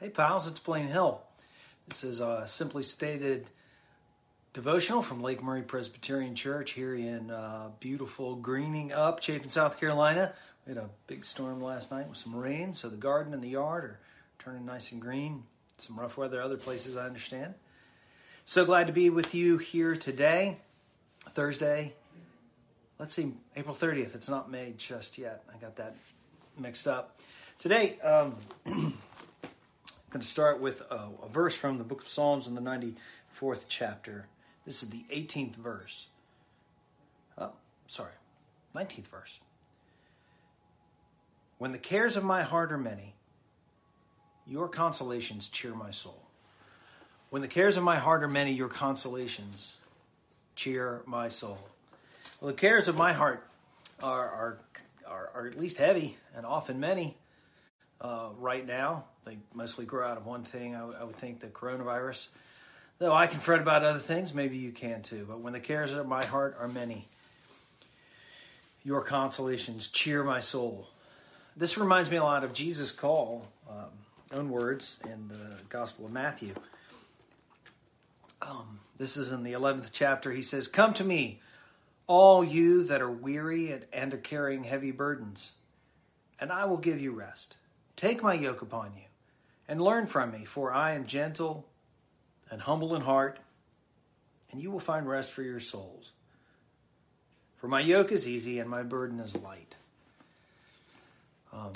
Hey, pals, it's Blaine Hill. This is a simply stated devotional from Lake Murray Presbyterian Church here in uh, beautiful Greening Up, Chapin, South Carolina. We had a big storm last night with some rain, so the garden and the yard are turning nice and green. Some rough weather other places, I understand. So glad to be with you here today, Thursday. Let's see, April 30th. It's not May just yet. I got that mixed up. Today, um, going to start with a, a, verse from the book of Psalms in the 94th chapter. This is the 18th verse. Oh, sorry, 19th verse. When the cares of my heart are many, your consolations cheer my soul. When the cares of my heart are many, your consolations cheer my soul. Well, the cares of my heart are, are, are, are at least heavy and often many uh, right now. They mostly grow out of one thing. I, I would think the coronavirus. Though I can fret about other things, maybe you can too. But when the cares of my heart are many, your consolations cheer my soul. This reminds me a lot of Jesus' call, um, own words in the Gospel of Matthew. Um, this is in the 11th chapter. He says, Come to me, all you that are weary and are carrying heavy burdens, and I will give you rest. Take my yoke upon you and learn from me, for I am gentle and humble in heart, and you will find rest for your souls. For my yoke is easy and my burden is light. Um,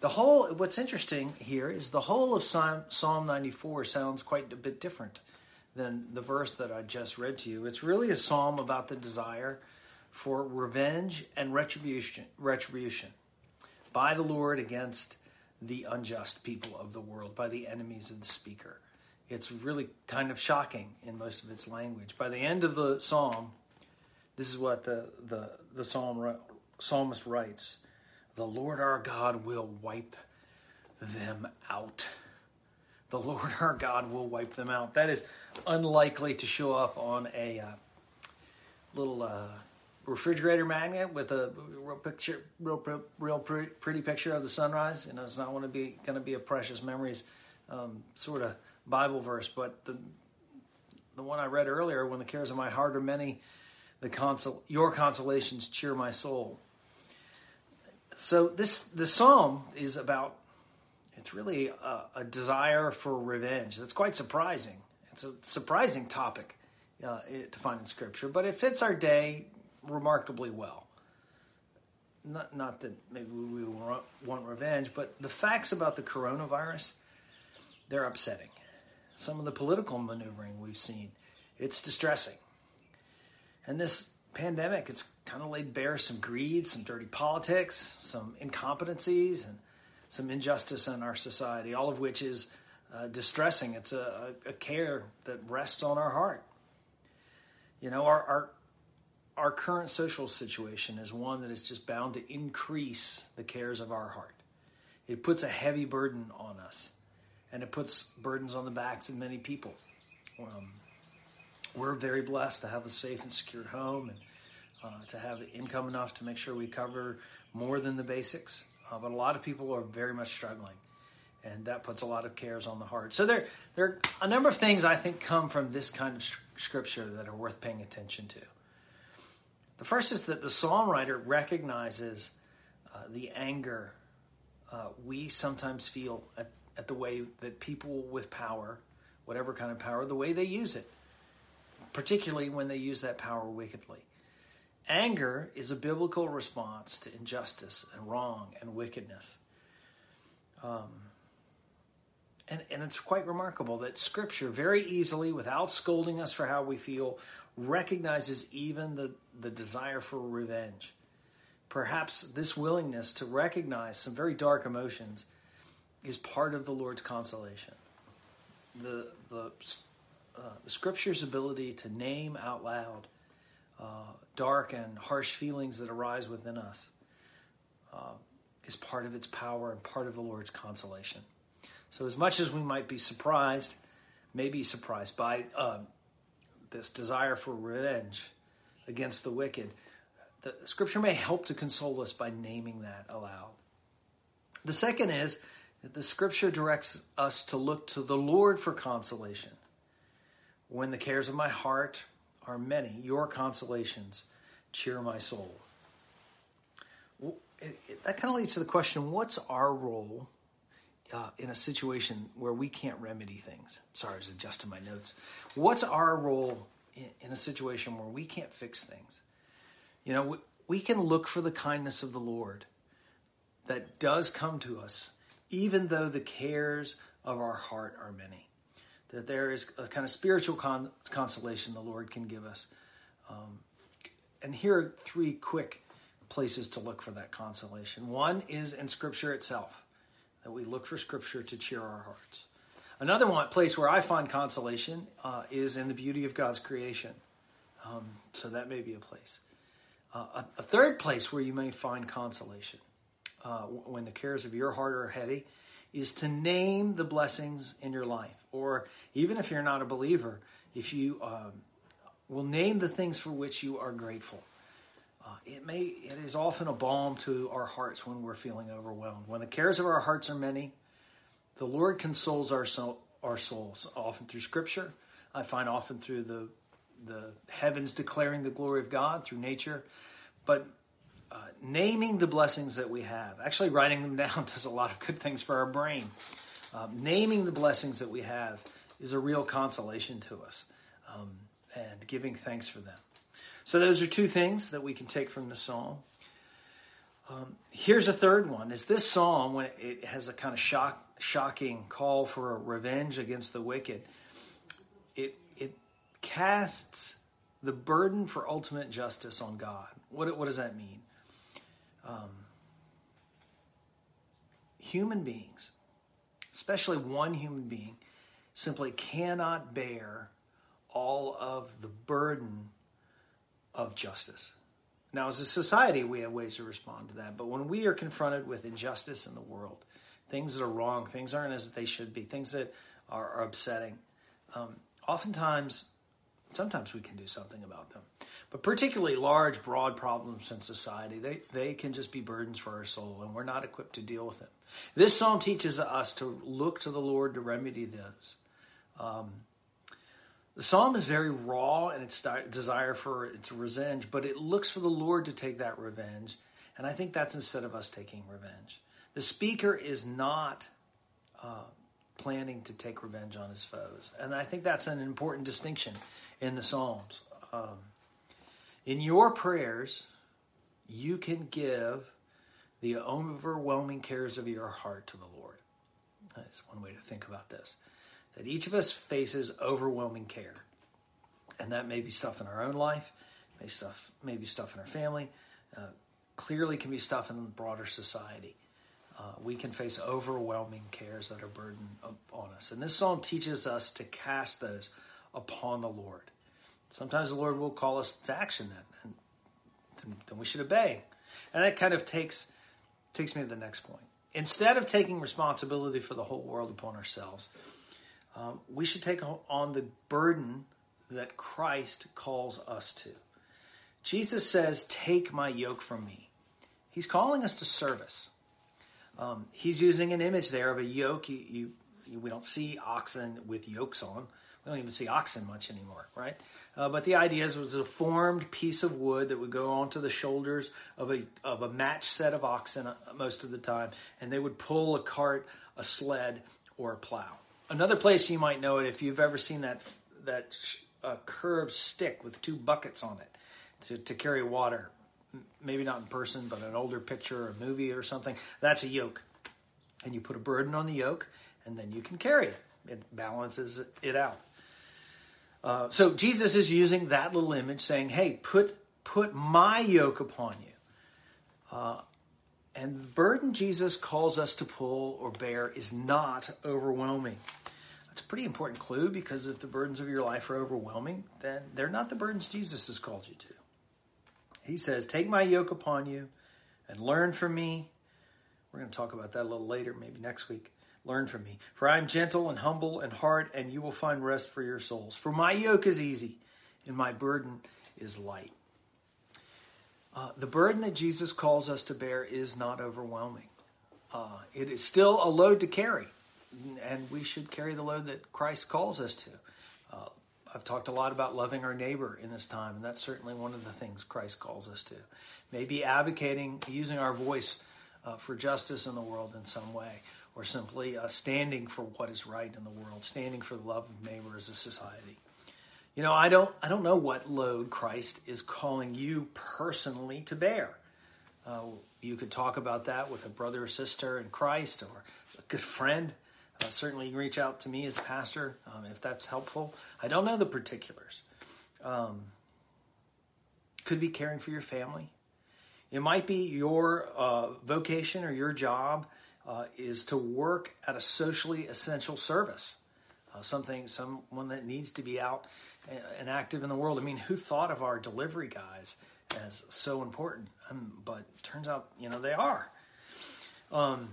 the whole, what's interesting here is the whole of Psalm, Psalm 94 sounds quite a bit different than the verse that I just read to you. It's really a psalm about the desire for revenge and retribution. retribution by the Lord against the unjust people of the world, by the enemies of the speaker. It's really kind of shocking in most of its language. By the end of the psalm, this is what the, the, the psalm, psalmist writes The Lord our God will wipe them out. The Lord our God will wipe them out. That is unlikely to show up on a uh, little uh, refrigerator magnet with a real picture, real real pretty picture of the sunrise. You know, it's not going to be going to be a precious memories um, sort of Bible verse, but the the one I read earlier, when the cares of my heart are many, the consol your consolations cheer my soul. So this the psalm is about. It's really a, a desire for revenge. That's quite surprising. It's a surprising topic uh, to find in Scripture, but it fits our day remarkably well. Not, not that maybe we want revenge, but the facts about the coronavirus, they're upsetting. Some of the political maneuvering we've seen, it's distressing. And this pandemic, it's kind of laid bare some greed, some dirty politics, some incompetencies, and some injustice in our society, all of which is uh, distressing. It's a, a, care that rests on our heart. You know, our, our our current social situation is one that is just bound to increase the cares of our heart. It puts a heavy burden on us, and it puts burdens on the backs of many people. Um, we're very blessed to have a safe and secure home and uh, to have income enough to make sure we cover more than the basics. Uh, but a lot of people are very much struggling, and that puts a lot of cares on the heart. So there, there are a number of things I think come from this kind of scripture that are worth paying attention to. The first is that the psalm writer recognizes uh, the anger uh, we sometimes feel at, at the way that people with power, whatever kind of power, the way they use it, particularly when they use that power wickedly. Anger is a biblical response to injustice and wrong and wickedness. Um, and, and it's quite remarkable that Scripture very easily, without scolding us for how we feel, recognizes even the, the desire for revenge. Perhaps this willingness to recognize some very dark emotions is part of the Lord's consolation. The, the, uh, the scripture's ability to name out loud uh, dark and harsh feelings that arise within us uh, is part of its power and part of the Lord's consolation. So, as much as we might be surprised, maybe surprised by uh, this desire for revenge against the wicked, the scripture may help to console us by naming that aloud. The second is that The scripture directs us to look to the Lord for consolation. When the cares of my heart are many, your consolations cheer my soul. That kind of leads to the question what's our role uh, in a situation where we can't remedy things? Sorry, I was adjusting my notes. What's our role in, in a situation where we can't fix things? You know, we, we can look for the kindness of the Lord that does come to us, even though the cares of our heart are many. That there is a kind of spiritual con- consolation the Lord can give us. Um, and here are three quick places to look for that consolation. One is in Scripture itself, that we look for Scripture to cheer our hearts. Another one place where I find consolation uh, is in the beauty of God's creation. Um, so that may be a place. Uh, a, a, third place where you may find consolation uh, when the cares of your heart are heavy is to name the blessings in your life. Or even if you're not a believer, if you um, will name the things for which you are grateful. Uh, it may it is often a balm to our hearts when we're feeling overwhelmed. When the cares of our hearts are many, the Lord consoles our soul, our souls often through Scripture. I find often through the the heavens declaring the glory of God through nature, but uh, naming the blessings that we have, actually writing them down, does a lot of good things for our brain. Um, naming the blessings that we have is a real consolation to us, um, and giving thanks for them. So those are two things that we can take from the psalm. Um, here's a third one: is this psalm when it has a kind of shock, shocking call for revenge against the wicked. It it casts the burden for ultimate justice on God. What what does that mean? Um, human beings, especially one human being, simply cannot bear all of the burden of justice. Now, as a society, we have ways to respond to that. But when we are confronted with injustice in the world, things that are wrong, things aren't as they should be, things that are, upsetting, um, oftentimes, sometimes we can do something about them. But particularly large, broad problems in society, they, they can just be burdens for our soul, and we're not equipped to deal with them. This psalm teaches us to look to the Lord to remedy those. Um, the psalm is very raw in its desire for its revenge, but it looks for the Lord to take that revenge. And I think that's instead of us taking revenge. The speaker is not uh, planning to take revenge on his foes. And I think that's an important distinction in the Psalms. Um, in your prayers, you can give the overwhelming cares of your heart to the Lord. That's one way to think about this that each of us faces overwhelming care. And that may be stuff in our own life, may stuff, maybe stuff in our family, uh, clearly can be stuff in broader society. Uh, we can face overwhelming cares that are burdened on us. And this psalm teaches us to cast those upon the Lord. Sometimes the Lord will call us to action then, and then we should obey. And that kind of takes takes me to the next point. Instead of taking responsibility for the whole world upon ourselves, um, we should take on the burden that Christ calls us to. Jesus says, Take my yoke from me. He's calling us to service. Um, he's using an image there of a yoke. You, you, you, we don't see oxen with yokes on. We don't even see oxen much anymore, right? Uh, but the idea is it was a formed piece of wood that would go onto the shoulders of a of a matched set of oxen uh, most of the time, and they would pull a cart, a sled, or a plow. Another place you might know it if you've ever seen that that uh, curved stick with two buckets on it to, to carry water. Maybe not in person, but an older picture or a movie or something. That's a yoke, and you put a burden on the yoke, and then you can carry it. It balances it out. Uh, so Jesus is using that little image, saying, "Hey, put put my yoke upon you." Uh, and the burden Jesus calls us to pull or bear is not overwhelming. That's a pretty important clue because if the burdens of your life are overwhelming, then they're not the burdens Jesus has called you to. He says, Take my yoke upon you and learn from me. We're going to talk about that a little later, maybe next week. Learn from me. For I am gentle and humble and heart, and you will find rest for your souls. For my yoke is easy and my burden is light. Uh, the burden that Jesus calls us to bear is not overwhelming. uh, it is still a load to carry, and we should carry the load that Christ calls us to. Uh, I've talked a lot about loving our neighbor in this time, and that's certainly one of the things Christ calls us to. Maybe advocating, using our voice uh, for justice in the world in some way, or simply uh, standing for what is right in the world, standing for the love of neighbor as a society. You know, I don't, I don't know what load Christ is calling you personally to bear. Uh, you could talk about that with a brother or sister in Christ or a good friend. Uh, certainly, you can reach out to me as a pastor um, if that's helpful. I don't know the particulars. Um, could be caring for your family. It might be your uh, vocation or your job uh, is to work at a socially essential service, uh, something, someone that needs to be out and active in the world. I mean, who thought of our delivery guys as so important? Um, but turns out, you know, they are. Um,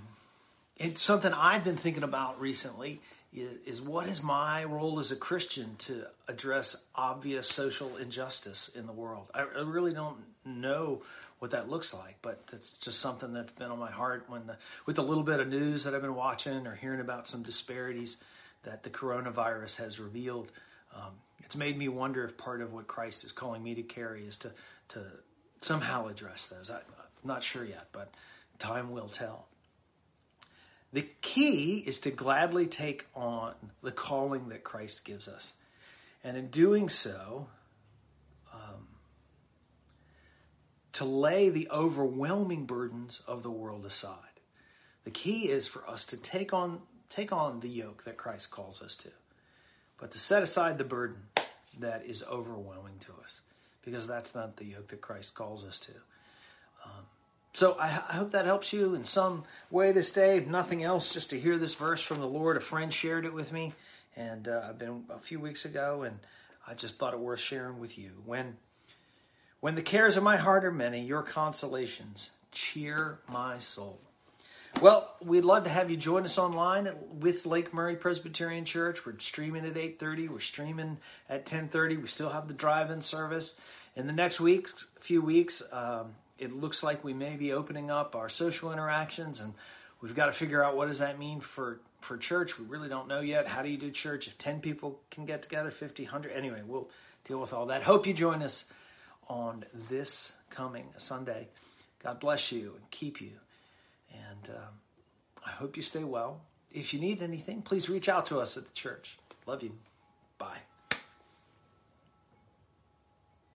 it's something I've been thinking about recently is, is what is my role as a Christian to address obvious social injustice in the world? I, I really don't know what that looks like, but that's just something that's been on my heart when the, with the little bit of news that I've been watching or hearing about some disparities that the coronavirus has revealed. Um, it's made me wonder if part of what Christ is calling me to carry is to to somehow address those. I, am not sure yet, but time will tell. The key is to gladly take on the calling that Christ gives us. And in doing so, um, to lay the overwhelming burdens of the world aside. The key is for us to take on, take on the yoke that Christ calls us to, but to set aside the burden that is overwhelming to us because that's not the yoke that Christ calls us to. Um, so I, I, hope that helps you in some way this day. If nothing else, just to hear this verse from the Lord. A friend shared it with me, and uh, I've been a few weeks ago, and I just thought it worth sharing with you. When when the cares of my heart are many, your consolations cheer my soul. Well, we'd love to have you join us online with Lake Murray Presbyterian Church. We're streaming at 8:30. We're streaming at 10:30. We still have the drive-in service. In the next weeks, few weeks, um, it looks like we may be opening up our social interactions, and we've got to figure out what does that mean for for church. We really don't know yet. How do you do church if 10 people can get together, 50, 100? Anyway, we'll deal with all that. Hope you join us on this coming Sunday. God bless you and keep you. And um, I hope you stay well. If you need anything, please reach out to us at the church. Love you. Bye.